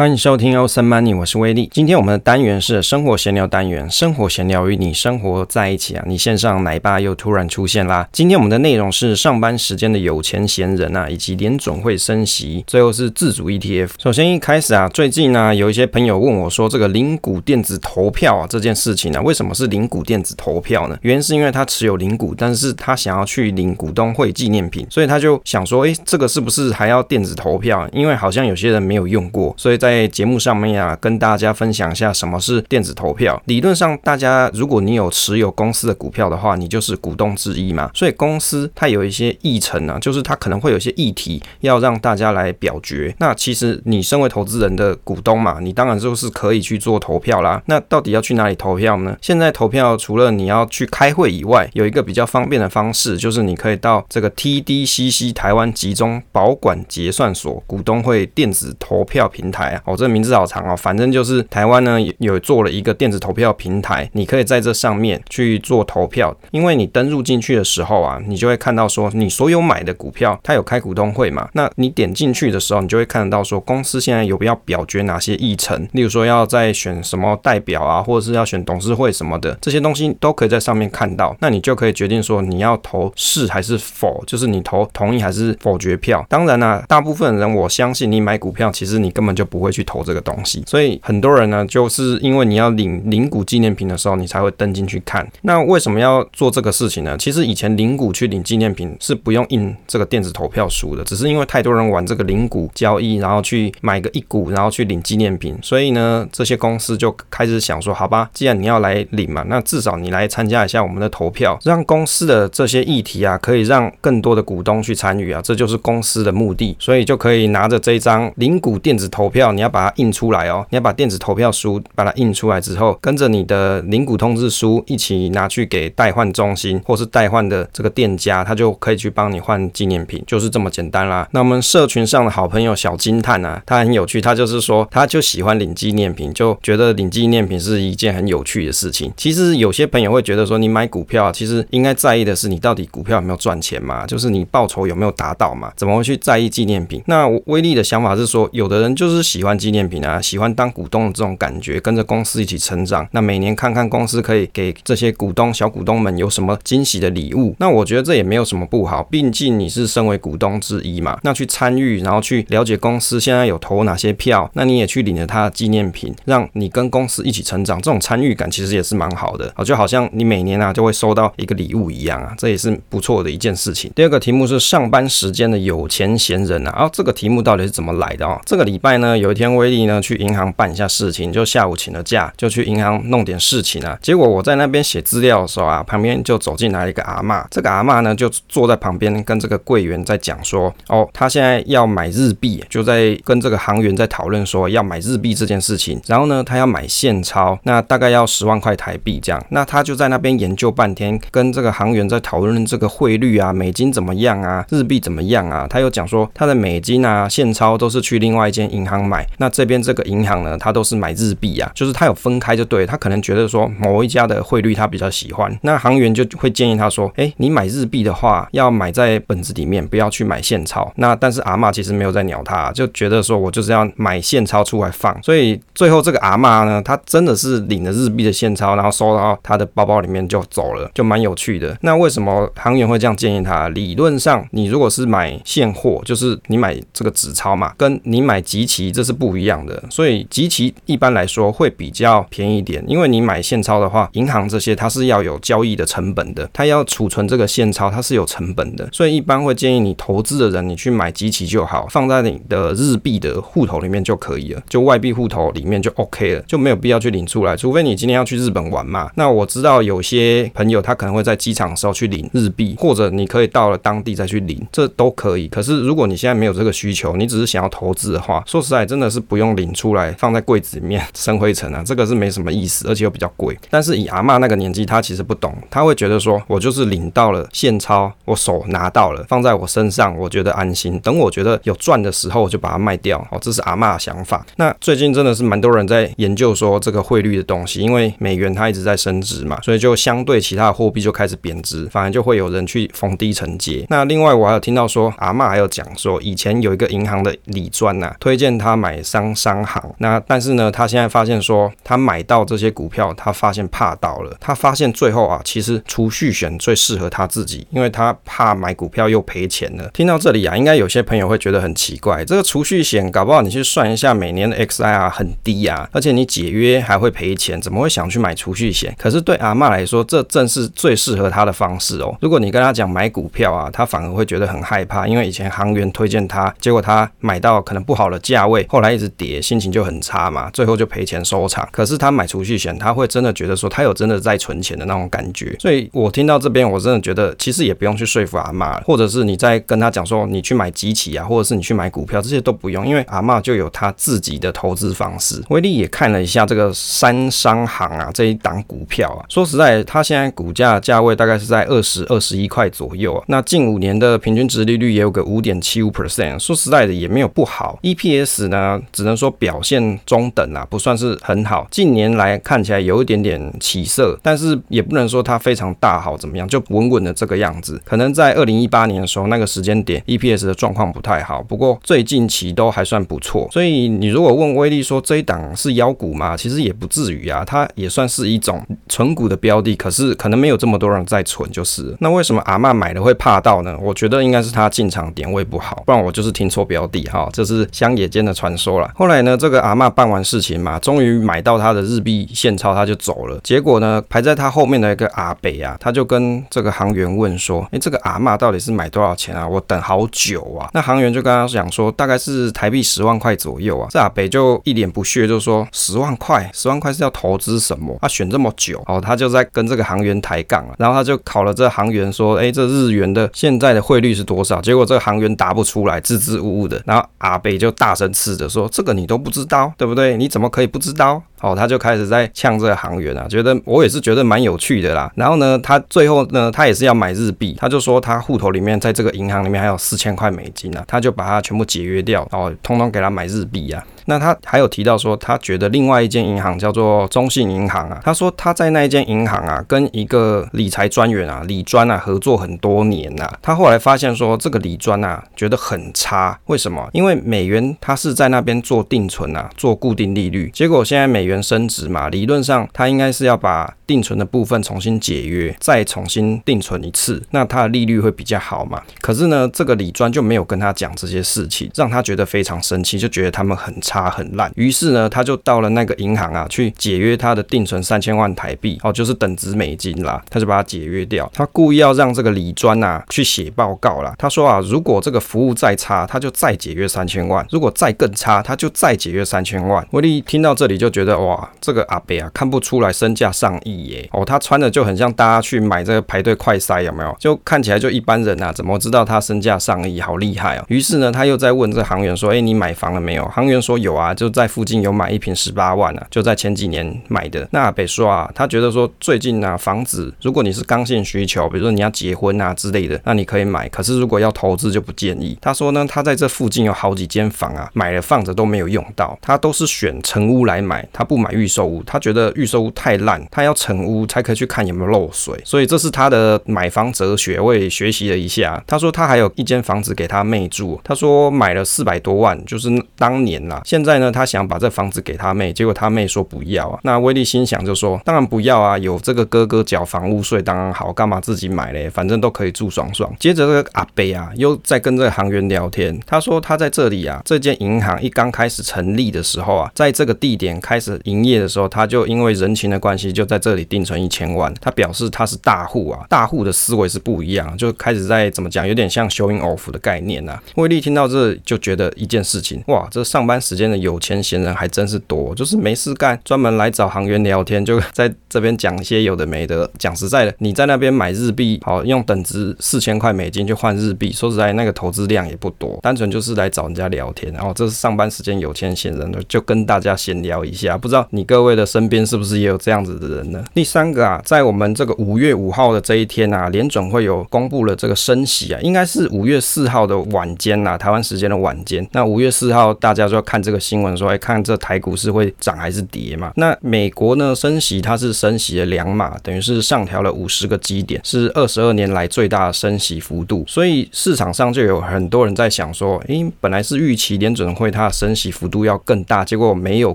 欢迎收听欧森 Money，我是威利。今天我们的单元是生活闲聊单元，生活闲聊与你生活在一起啊！你线上奶爸又突然出现啦。今天我们的内容是上班时间的有钱闲人啊，以及联总会升息，最后是自主 ETF。首先一开始啊，最近呢、有一些朋友问我说，这个零股电子投票啊这件事情呢、啊，为什么是零股电子投票呢？原因是因为他持有零股，但是他想要去领股东会纪念品，所以他就想说，诶，这个是不是还要电子投票？因为好像有些人没有用过，所以在在节目上面啊，跟大家分享一下什么是电子投票。理论上，大家如果你有持有公司的股票的话，你就是股东之一嘛。所以公司它有一些议程啊，就是它可能会有一些议题要让大家来表决。那其实你身为投资人的股东嘛，你当然就是可以去做投票啦。那到底要去哪里投票呢？现在投票除了你要去开会以外，有一个比较方便的方式，就是你可以到这个 TDCC 台湾集中保管结算所股东会电子投票平台啊。哦，这名字好长哦，反正就是台湾呢有做了一个电子投票平台，你可以在这上面去做投票。因为你登录进去的时候啊，你就会看到说你所有买的股票，它有开股东会嘛？那你点进去的时候，你就会看得到说公司现在有没有表决哪些议程，例如说要再选什么代表啊，或者是要选董事会什么的，这些东西都可以在上面看到。那你就可以决定说你要投是还是否，就是你投同意还是否决票。当然啦，大部分人我相信你买股票，其实你根本就不不会。去投这个东西，所以很多人呢，就是因为你要领领股纪念品的时候，你才会登进去看。那为什么要做这个事情呢？其实以前领股去领纪念品是不用印这个电子投票书的，只是因为太多人玩这个领股交易，然后去买个一股，然后去领纪念品，所以呢，这些公司就开始想说，好吧，既然你要来领嘛，那至少你来参加一下我们的投票，让公司的这些议题啊，可以让更多的股东去参与啊，这就是公司的目的，所以就可以拿着这一张领股电子投票。你要把它印出来哦，你要把电子投票书把它印出来之后，跟着你的领股通知书一起拿去给代换中心或是代换的这个店家，他就可以去帮你换纪念品，就是这么简单啦。那我们社群上的好朋友小金探啊，他很有趣，他就是说他就喜欢领纪念品，就觉得领纪念品是一件很有趣的事情。其实有些朋友会觉得说，你买股票其实应该在意的是你到底股票有没有赚钱嘛，就是你报酬有没有达到嘛，怎么会去在意纪念品？那威力的想法是说，有的人就是喜喜欢纪念品。啊，喜欢当股东的这种感觉，跟着公司一起成长。那每年看看公司可以给这些股东、小股东们有什么惊喜的礼物。那我觉得这也没有什么不好，毕竟你是身为股东之一嘛。那去参与，然后去了解公司现在有投哪些票，那你也去领了他的纪念品，让你跟公司一起成长。这种参与感其实也是蛮好的啊，就好像你每年啊就会收到一个礼物一样啊，这也是不错的一件事情。第二个题目是上班时间的有钱闲人啊，啊，这个题目到底是怎么来的啊？这个礼拜呢，有有一天威力呢去银行办一下事情，就下午请了假，就去银行弄点事情啊。结果我在那边写资料的时候啊，旁边就走进来一个阿嬷。这个阿嬷呢，就坐在旁边跟这个柜员在讲说：“哦，他现在要买日币，就在跟这个行员在讨论说要买日币这件事情。然后呢，他要买现钞，那大概要十万块台币这样。那他就在那边研究半天，跟这个行员在讨论这个汇率啊，美金怎么样啊，日币怎么样啊。他又讲说他的美金啊，现钞都是去另外一间银行买。那这边这个银行呢，他都是买日币啊，就是他有分开就对，他可能觉得说某一家的汇率他比较喜欢，那行员就会建议他说，哎，你买日币的话要买在本子里面，不要去买现钞。那但是阿嬷其实没有在鸟他，就觉得说我就是要买现钞出来放，所以最后这个阿嬷呢，他真的是领了日币的现钞，然后收到他的包包里面就走了，就蛮有趣的。那为什么行员会这样建议他？理论上你如果是买现货，就是你买这个纸钞嘛，跟你买集齐这是是不一样的，所以。集齐一般来说会比较便宜一点，因为你买现钞的话，银行这些它是要有交易的成本的，它要储存这个现钞，它是有成本的，所以一般会建议你投资的人，你去买集齐就好，放在你的日币的户头里面就可以了，就外币户头里面就 OK 了，就没有必要去领出来，除非你今天要去日本玩嘛。那我知道有些朋友他可能会在机场的时候去领日币，或者你可以到了当地再去领，这都可以。可是如果你现在没有这个需求，你只是想要投资的话，说实在真真的是不用领出来。放在柜子里面 生灰尘啊，这个是没什么意思，而且又比较贵。但是以阿嬷那个年纪，她其实不懂，她会觉得说，我就是领到了现钞，我手拿到了，放在我身上，我觉得安心。等我觉得有赚的时候，我就把它卖掉。哦，这是阿嬷的想法。那最近真的是蛮多人在研究说这个汇率的东西，因为美元它一直在升值嘛，所以就相对其他的货币就开始贬值，反而就会有人去逢低承接。那另外我还有听到说，阿嬷还有讲说，以前有一个银行的理专呐，推荐他买买商商行。那但是呢，他现在发现说，他买到这些股票，他发现怕到了。他发现最后啊，其实储蓄险最适合他自己，因为他怕买股票又赔钱了。听到这里啊，应该有些朋友会觉得很奇怪，这个储蓄险搞不好你去算一下，每年的 XIR 很低啊，而且你解约还会赔钱，怎么会想去买储蓄险？可是对阿嬷来说，这正是最适合他的方式哦。如果你跟他讲买股票啊，他反而会觉得很害怕，因为以前行员推荐他，结果他买到可能不好的价位，后来一直跌，心情就很差嘛，最后就赔钱收场。可是他买储蓄险，他会真的觉得说他有真的在存钱的那种感觉。所以我听到这边，我真的觉得其实也不用去说服阿嬷，或者是你在跟他讲说你去买机器啊，或者是你去买股票，这些都不用，因为阿嬷就有他自己的投资方式。威力也看了一下这个三商行啊这一档股票啊，说实在，他现在股价价位大概是在二十二十一块左右啊。那近五年的平均值利率也有个五点七五 percent，说实在的也没有不好。EPS 呢，只能说表现中等啊，不算是很好。近年来看起来有一点点起色，但是也不能说它非常大好怎么样，就稳稳的这个样子。可能在二零一八年的时候那个时间点，EPS 的状况不太好，不过最近期都还算不错。所以你如果问威力说这一档是妖股吗？其实也不至于啊，它也算是一种存股的标的，可是可能没有这么多人在存就是。那为什么阿嬷买了会怕到呢？我觉得应该是他进场点位不好，不然我就是听错标的哈，这是乡野间的传说了。后来呢，这个阿嬷办完事情嘛，终于买到他的日币现钞，他就走了。结果呢，排在他后面的一个阿北啊，他就跟这个行员问说：“哎，这个阿嬷到底是买多少钱啊？我等好久啊。”那行员就跟他讲说：“大概是台币十万块左右啊。”这阿北就一脸不屑，就说：“十万块，十万块是要投资什么？他、啊、选这么久。”哦，他就在跟这个行员抬杠了，然后他就考了这个行员说：“哎，这日元的现在的汇率是多少？”结果这个行员答不出来，支支吾吾的。然后阿北就大声斥者说：“这个你都不知道，对不对？你怎么可以不知道？”哦，他就开始在呛这个行员啊，觉得我也是觉得蛮有趣的啦。然后呢，他最后呢，他也是要买日币，他就说他户头里面在这个银行里面还有四千块美金啊，他就把它全部解约掉，然后通通给他买日币啊。那他还有提到说，他觉得另外一间银行叫做中信银行啊，他说他在那一间银行啊，跟一个理财专员啊，理专啊合作很多年呐、啊。他后来发现说，这个理专啊觉得很差，为什么？因为美元他是在那边做定存啊，做固定利率，结果现在美元原升值嘛，理论上他应该是要把定存的部分重新解约，再重新定存一次，那他的利率会比较好嘛。可是呢，这个李专就没有跟他讲这些事情，让他觉得非常生气，就觉得他们很差。很烂，于是呢，他就到了那个银行啊，去解约他的定存三千万台币，哦，就是等值美金啦，他就把它解约掉。他故意要让这个李专啊去写报告啦。他说啊，如果这个服务再差，他就再解约三千万；如果再更差，他就再解约三千万。威力听到这里就觉得哇，这个阿伯啊，看不出来身价上亿耶。哦，他穿的就很像大家去买这个排队快筛有没有？就看起来就一般人啊，怎么知道他身价上亿？好厉害哦。于是呢，他又在问这行员说：“哎，你买房了没有？”行员说：“有。”啊，就在附近有买一瓶十八万啊，就在前几年买的。那阿北说啊，他觉得说最近啊，房子如果你是刚性需求，比如说你要结婚啊之类的，那你可以买。可是如果要投资就不建议。他说呢，他在这附近有好几间房啊，买了放着都没有用到，他都是选成屋来买，他不买预售屋，他觉得预售屋太烂，他要成屋才可以去看有没有漏水。所以这是他的买房哲学，我也学习了一下。他说他还有一间房子给他妹住，他说买了四百多万，就是当年啦。现在呢，他想把这房子给他妹，结果他妹说不要啊。那威力心想就说，当然不要啊，有这个哥哥缴房屋税当然好，干嘛自己买嘞？反正都可以住爽爽。接着这个阿贝啊，又在跟这个行员聊天，他说他在这里啊，这间银行一刚开始成立的时候啊，在这个地点开始营业的时候，他就因为人情的关系，就在这里定存一千万。他表示他是大户啊，大户的思维是不一样，就开始在怎么讲，有点像 showing off 的概念啊。威利听到这就觉得一件事情，哇，这上班时间的有钱。闲人还真是多，就是没事干，专门来找行员聊天，就在这边讲一些有的没的。讲实在的，你在那边买日币，好用等值四千块美金去换日币，说实在，那个投资量也不多，单纯就是来找人家聊天。然后这是上班时间有钱闲人，就跟大家闲聊一下。不知知道你各位的身边是不是也有这样子的人呢？第三个啊，在我们这个五月五号的这一天啊，联准会有公布了这个升息啊，应该是五月四号的晚间呐，台湾时间的晚间。那五月四号大家就要看这个新闻，说哎，看这台股是会涨还是跌嘛？那美国呢升息，它是升息了两码，等于是上调了五十个基点，是二十二年来最大的升息幅度。所以市场上就有很多人在想说，诶，本来是预期联准会它的升息幅度要更大，结果没有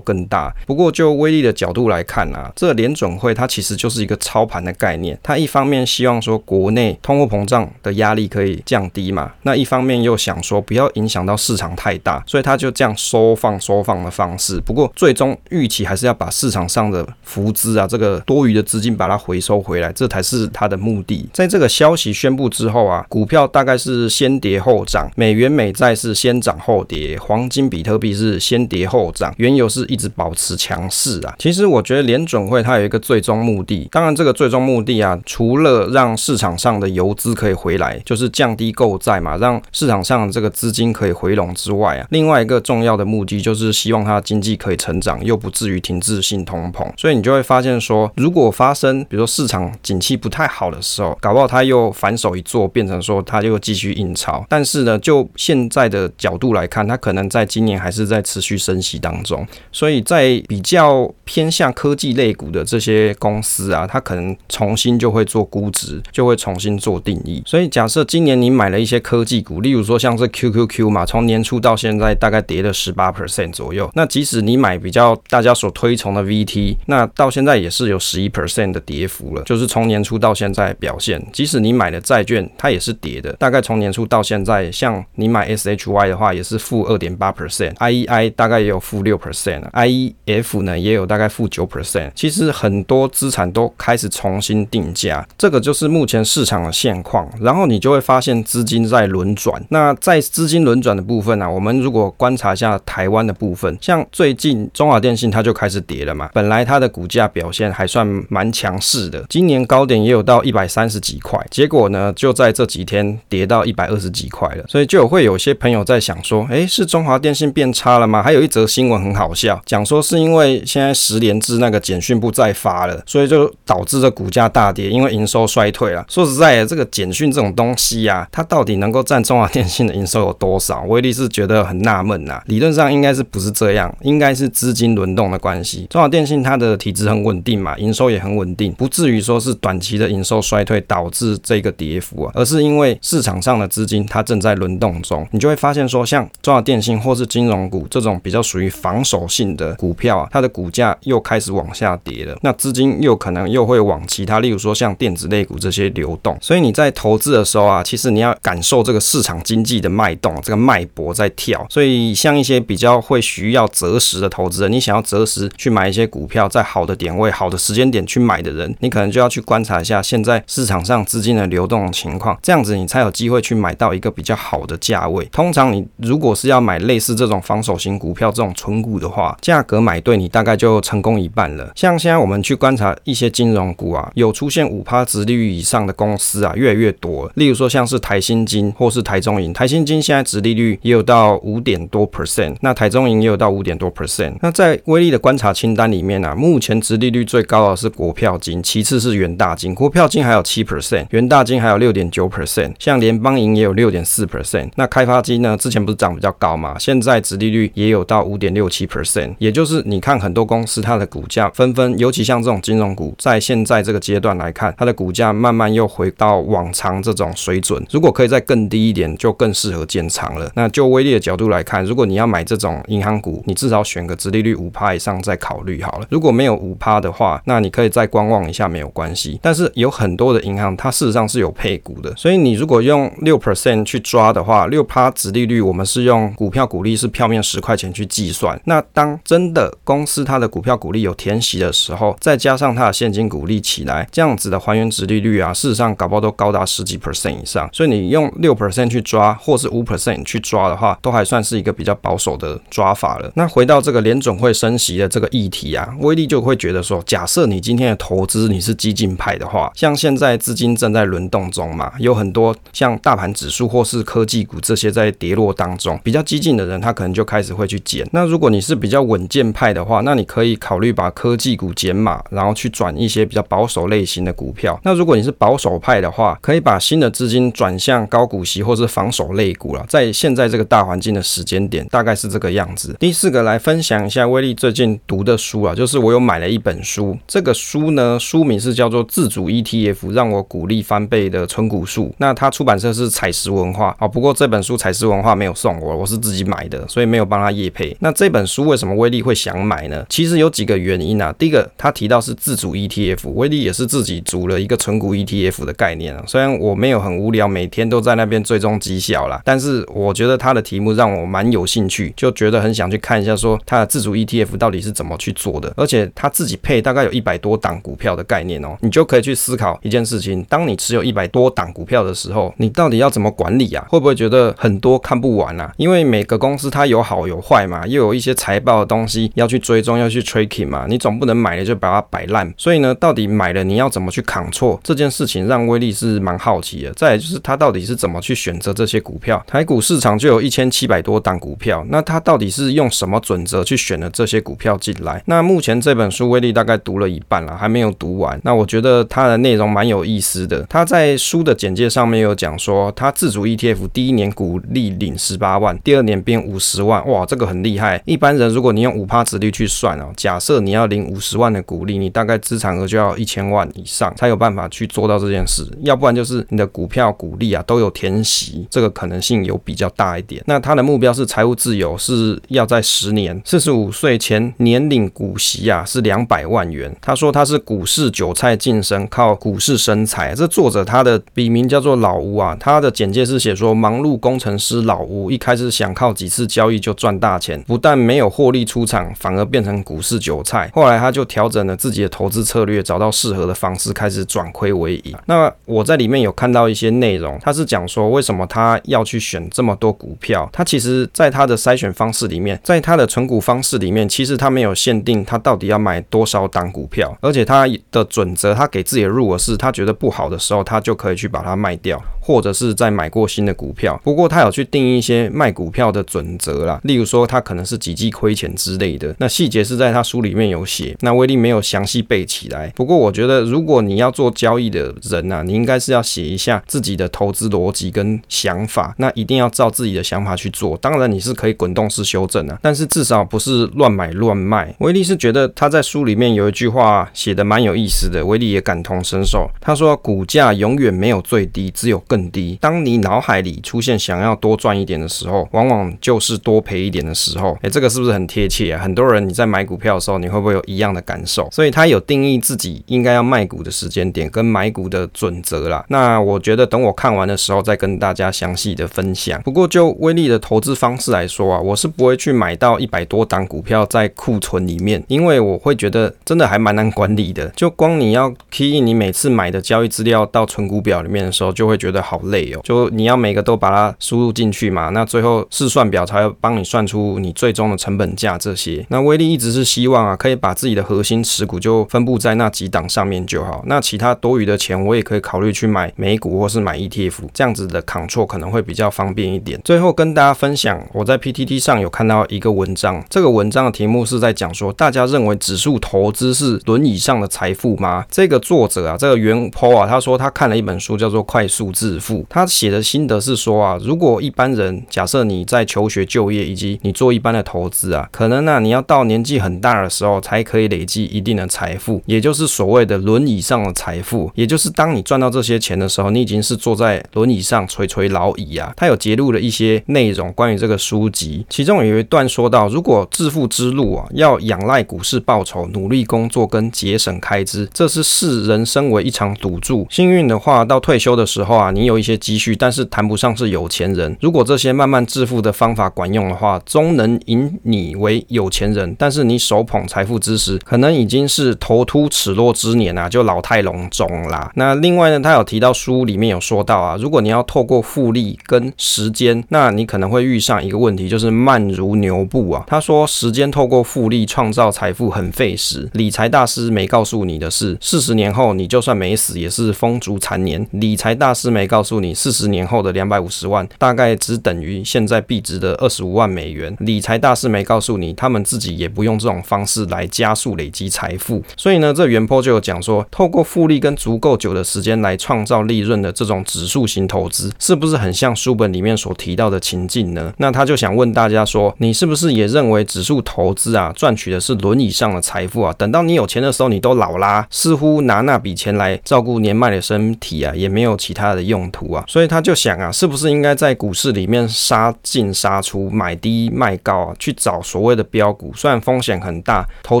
更大。不不过就威力的角度来看啊，这联准会它其实就是一个操盘的概念。它一方面希望说国内通货膨胀的压力可以降低嘛，那一方面又想说不要影响到市场太大，所以它就这样收放收放的方式。不过最终预期还是要把市场上的浮资啊，这个多余的资金把它回收回来，这才是它的目的。在这个消息宣布之后啊，股票大概是先跌后涨，美元美债是先涨后跌，黄金比特币是先跌后涨，原油是一直保持强势啊。其实我觉得联准会它有一个最终目的，当然这个最终目的啊，除了让市场上的游资可以回来，就是降低购债嘛，让市场上的这个资金可以回笼之外啊，另外一个重要的目的就是希望它的经济可以成长，又不至于停滞性通膨。所以你就会发现说，如果发生比如说市场景气不太好的时候，搞不好它又反手一做，变成说它又继续印钞。但是呢，就现在的角度来看，它可能在今年还是在持续升息当中。所以在比较偏向科技类股的这些公司啊，它可能重新就会做估值，就会重新做定义。所以假设今年你买了一些科技股，例如说像是 QQQ 嘛，从年初到现在大概跌了十八 percent 左右。那即使你买比较大家所推崇的 VT，那到现在也是有十一 percent 的跌幅了，就是从年初到现在表现。即使你买的债券，它也是跌的，大概从年初到现在，像你买 SHY 的话，也是负二点八 percent，IEI 大概也有负六 percent，IEF 呢也有大概负九 percent。其实很多资产都开始重新定价，这个就是目前市场的现况。然后你就会发现资金在轮转。那在资金轮转的部分呢、啊，我们如果观察一下台湾的部分，像最近中华电信它就开始跌了嘛，本来它的股价表现还算蛮强势的，今年高点也有到一百三十几块，结果呢就在这几天跌到一百二十几块了，所以就会有些朋友在想说，诶，是中华电信变差了吗？还有一则新闻很好笑，讲说是因为因为现在十连制那个简讯不再发了，所以就导致这股价大跌，因为营收衰退了。说实在的，这个简讯这种东西、啊，它到底能够占中华电信的营收有多少？威力是觉得很纳闷呐。理论上应该是不是这样？应该是资金轮动的关系。中华电信它的体质很稳定嘛，营收也很稳定，不至于说是短期的营收衰退导致这个跌幅啊，而是因为市场上的资金它正在轮动中。你就会发现说，像中华电信或是金融股这种比较属于防守性的股票啊，它的股价又开始往下跌了，那资金又可能又会往其他，例如说像电子类股这些流动。所以你在投资的时候啊，其实你要感受这个市场经济的脉动，这个脉搏在跳。所以像一些比较会需要择时的投资人，你想要择时去买一些股票，在好的点位、好的时间点去买的人，你可能就要去观察一下现在市场上资金的流动情况，这样子你才有机会去买到一个比较好的价位。通常你如果是要买类似这种防守型股票这种存股的话，价格买对，你大概就成功一半了。像现在我们去观察一些金融股啊，有出现五趴殖利率以上的公司啊，越来越多。例如说像是台新金或是台中银，台新金现在殖利率也有到五点多 percent，那台中银也有到五点多 percent。那在威力的观察清单里面啊，目前殖利率最高的是国票金，其次是元大金，国票金还有七 percent，元大金还有六点九 percent，像联邦银也有六点四 percent。那开发金呢，之前不是涨比较高嘛，现在殖利率也有到五点六七 percent，也就是你看很多公司它的股价纷纷，尤其像这种金融股，在现在这个阶段来看，它的股价慢慢又回到往常这种水准。如果可以再更低一点，就更适合建仓了。那就威力的角度来看，如果你要买这种银行股，你至少选个殖利率五趴以上再考虑好了。如果没有五趴的话，那你可以再观望一下，没有关系。但是有很多的银行，它事实上是有配股的，所以你如果用六 percent 去抓的话，六趴殖利率，我们是用股票股利是票面十块钱去计算。那当真的公公司它的股票股利有填息的时候，再加上它的现金股利起来，这样子的还原值利率啊，事实上搞不好都高达十几 percent 以上。所以你用六 percent 去抓，或是五 percent 去抓的话，都还算是一个比较保守的抓法了。那回到这个联总会升息的这个议题啊，威力就会觉得说，假设你今天的投资你是激进派的话，像现在资金正在轮动中嘛，有很多像大盘指数或是科技股这些在跌落当中，比较激进的人他可能就开始会去减。那如果你是比较稳健派的，话，那你可以考虑把科技股减码，然后去转一些比较保守类型的股票。那如果你是保守派的话，可以把新的资金转向高股息或是防守类股了。在现在这个大环境的时间点，大概是这个样子。第四个来分享一下威利最近读的书啊，就是我有买了一本书，这个书呢书名是叫做《自主 ETF 让我股利翻倍的存股术》。那它出版社是采石文化啊，不过这本书采石文化没有送我，我是自己买的，所以没有帮他业配。那这本书为什么威利会想买呢？其实有几个原因啊。第一个，他提到是自主 ETF，威利也是自己组了一个存股 ETF 的概念啊。虽然我没有很无聊，每天都在那边追踪绩效啦，但是我觉得他的题目让我蛮有兴趣，就觉得很想去看一下，说他的自主 ETF 到底是怎么去做的。而且他自己配大概有一百多档股票的概念哦，你就可以去思考一件事情：当你持有一百多档股票的时候，你到底要怎么管理啊？会不会觉得很多看不完啊？因为每个公司它有好有坏嘛，又有一些财报的东西要去追踪，要去 tracking 嘛，你总不能买了就把它摆烂。所以呢，到底买了你要怎么去扛错这件事情，让威力是蛮好奇的。再来就是他到底是怎么去选择这些股票？台股市场就有一千七百多档股票，那他到底是用什么准则去选了这些股票进来？那目前这本书威力大概读了一半了，还没有读完。那我觉得它的内容蛮有意思的。他在书的简介上面有讲说，他自主 ETF 第一年股利领十八万，第二年变五十万，哇，这个很厉害。一般人如果你用五趴殖利去算哦，假设你要领五十万的股利，你大概资产额就要一千万以上才有办法去做到这件事，要不然就是你的股票股利啊都有填息，这个可能性有比较大一点。那他的目标是财务自由，是要在十年四十五岁前年领股息啊是两百万元。他说他是股市韭菜晋升，靠股市生财。这作者他的笔名叫做老吴啊，他的简介是写说忙碌工程师老吴一开始想靠几次交易就赚大钱，不但没有获利出场，反而变成股市韭菜。后来他就调整了自己的投资策略，找到适合的方式，开始转亏为盈。那我在里面有看到一些内容，他是讲说为什么他要去选这么多股票。他其实在他的筛选方式里面，在他的存股方式里面，其实他没有限定他到底要买多少档股票，而且他的准则，他给自己的入额是，他觉得不好的时候，他就可以去把它卖掉，或者是在买过新的股票。不过他有去定一些卖股票的准则啦，例如说他可能是几季亏钱之类的，那细节是在他书里面有写，那威利没有详细背起来。不过我觉得，如果你要做交易的人啊，你应该是要写一下自己的投资逻辑跟想法，那一定要照自己的想法去做。当然你是可以滚动式修正啊，但是至少不是乱买乱卖。威利是觉得他在书里面有一句话写的蛮有意思的，威利也感同身受。他说：“股价永远没有最低，只有更低。当你脑海里出现想要多赚一点的时候，往往就是多赔一点的时候。”诶，这个是不是很贴切啊？很多人你在买股票的时候，你会不会有一样的感受？所以他有定义自己应该要卖股的时间点跟买股的准则啦。那我觉得等我看完的时候再跟大家详细的分享。不过就威利的投资方式来说啊，我是不会去买到一百多档股票在库存里面，因为我会觉得真的还蛮难管理的。就光你要 key 你每次买的交易资料到存股表里面的时候，就会觉得好累哦。就你要每个都把它输入进去嘛，那最后试算表才会帮你算出你最终的成本价这些。那威利一直是希望啊，可以把自己的核心持股就分布在那几档上面就好。那其他多余的钱，我也可以考虑去买美股或是买 ETF，这样子的 control 可能会比较方便一点。最后跟大家分享，我在 PTT 上有看到一个文章，这个文章的题目是在讲说，大家认为指数投资是轮椅上的财富吗？这个作者啊，这个原 po 啊，他说他看了一本书叫做《快速致富》，他写的心得是说啊，如果一般人假设你在求学、就业以及你做一般的投资啊，可能呢、你要到年纪很大的时候才可以累积一定的财富，也就是所谓的轮椅上的财富，也就是当你赚到这些钱的时候，你已经是坐在轮椅上垂垂老矣啊。他有节录了一些内容关于这个书籍，其中有一段说到，如果致富之路啊要仰赖股市报酬、努力工作跟节省开支，这是视人生为一场赌注。幸运的话，到退休的时候啊，你有一些积蓄，但是谈不上是有钱人。如果这些慢慢致富的方法管用的话，终能引你为有钱人。但是你手捧财富之时，可能已经是头秃齿落之年啊，就老态龙钟啦。那另外呢，他有提到书里面有说到啊，如果你要透过复利跟时间，那你可能会遇上一个问题，就是慢如牛步啊。他说，时间透过复利创造财富很费时。理财大师没告诉你的是，四十年后你就算没死也是风烛残年。理财大师没告诉你，四十年后的两百五十万大概只等于现在币值的二十五万美元。理财大师没告诉你，他们自己。也不用这种方式来加速累积财富。所以呢，这原坡就有讲说，透过复利跟足够久的时间来创造利润的这种指数型投资，是不是很像书本里面所提到的情境呢？那他就想问大家说，你是不是也认为指数投资啊，赚取的是轮椅上的财富啊？等到你有钱的时候，你都老啦，似乎拿那笔钱来照顾年迈的身体啊，也没有其他的用途啊。所以他就想啊，是不是应该在股市里面杀进杀出，买低卖高啊，去找所谓的标股？虽然风险很大，投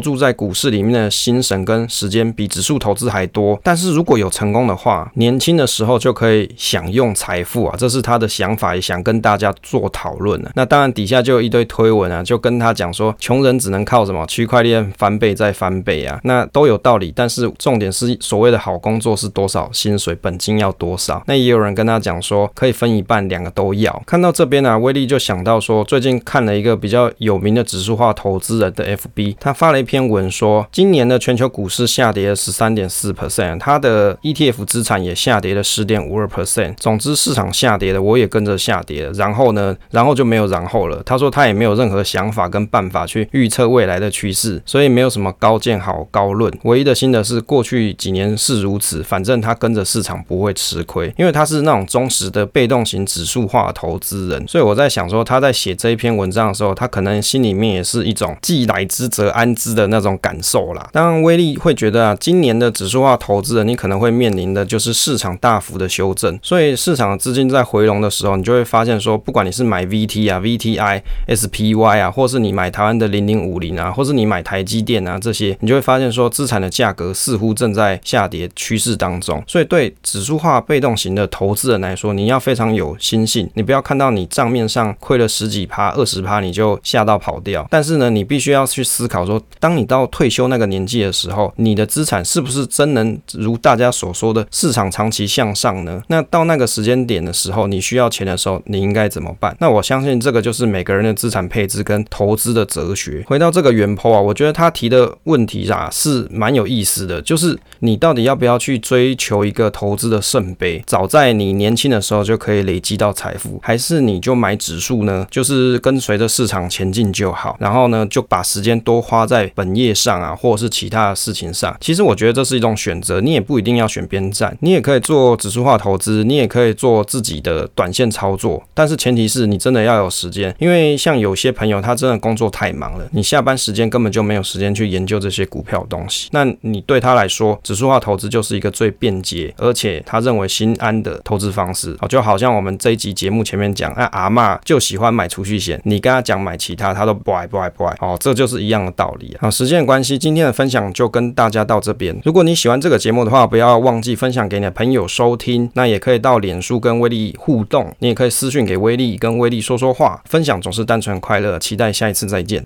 注在股市里面的心神跟时间比指数投资还多，但是如果有成功的话，年轻的时候就可以享用财富啊。这是他的想法，也想跟大家做讨论啊。那当然底下就有一堆推文啊，就跟他讲说，穷人只能靠什么区块链翻倍再翻倍啊，那都有道理。但是重点是所谓的好工作是多少薪水，本金要多少？那也有人跟他讲说，可以分一半，两个都要。看到这边、啊，威力就想到说，最近看了一个比较有名的指数化投资人的 FB，他发了一篇文说，今年的全球股市下跌了十三点四 percent，他的 ETF 资产也下跌了十点五二 percent。总之市场下跌了，我也跟着下跌了。然后呢，然后就没有然后了。他说他也没有任何想法跟办法去预测未来的趋势，所以没有什么高见好高论。唯一的心得是，过去几年是如此，反正他跟着市场不会吃亏，因为他是那种忠实的被动型指数化投资人。所以我在想说，他在写这一篇文章的时候，他可能心里面也是一种既来之则安之的那种感受啦。当然，威力会觉得啊，今年的指数化投资人，你可能会面临的就是市场大幅的修正，所以市场的资金在回笼的时候，你就会发现说，不管你是买 VT 啊、VTI、SPY 啊，或是你买台湾的零零五零啊，或是你买台积电啊这些，你就会发现说，资产的价格似乎正在下跌趋势当中。所以对指数化被动型的投资人来说，你要非常有心性，你不要看到你账面上亏了十几趴、二十趴，你就吓到跑掉。但是呢，你必须要去思考说，当你到退休那个年纪的时候，你的资产是不是真能如大家所说的市场长期向上呢？那到那个时间点的时候，你需要钱的时候，你应该怎么办？那我相信这个就是每个人的资产配置跟投资的哲学。回到这个原 po 啊，我觉得他提的问题啊是蛮有意思的，就是你到底要不要去追求一个投资的圣杯？早在你年轻的时候就可以累积到财富，还是你就买指数呢？就是跟随着市场前进就好，然后呢就把时间多花在本业上啊，或者是其他的事情上。其实我觉得这是一种选择，你也不一定要选边站，你也可以做指数化投资，你也可以做自己的短线操作，但是前提是你真的要有时间，因为像有些朋友他真的工作太忙了，你下班时间根本就没有时间去研究这些股票东西。那你对他来说，指数化投资就是一个最便捷，而且他认为心安的投资方式。好，就好像我们这一集节目前面讲，那阿嬷就喜欢买储蓄险，你跟他讲买其他，他都不爱不爱不爱。哦，这就是一样的道理啊。好，时间的关系，今天的分享就跟大家到这边。如果你喜欢这个节目的话，不要忘记分享给你的朋友收听。那也可以到脸书跟威力互动，你也可以私讯给威力，跟威力说说话。分享总是单纯快乐，期待下一次再见。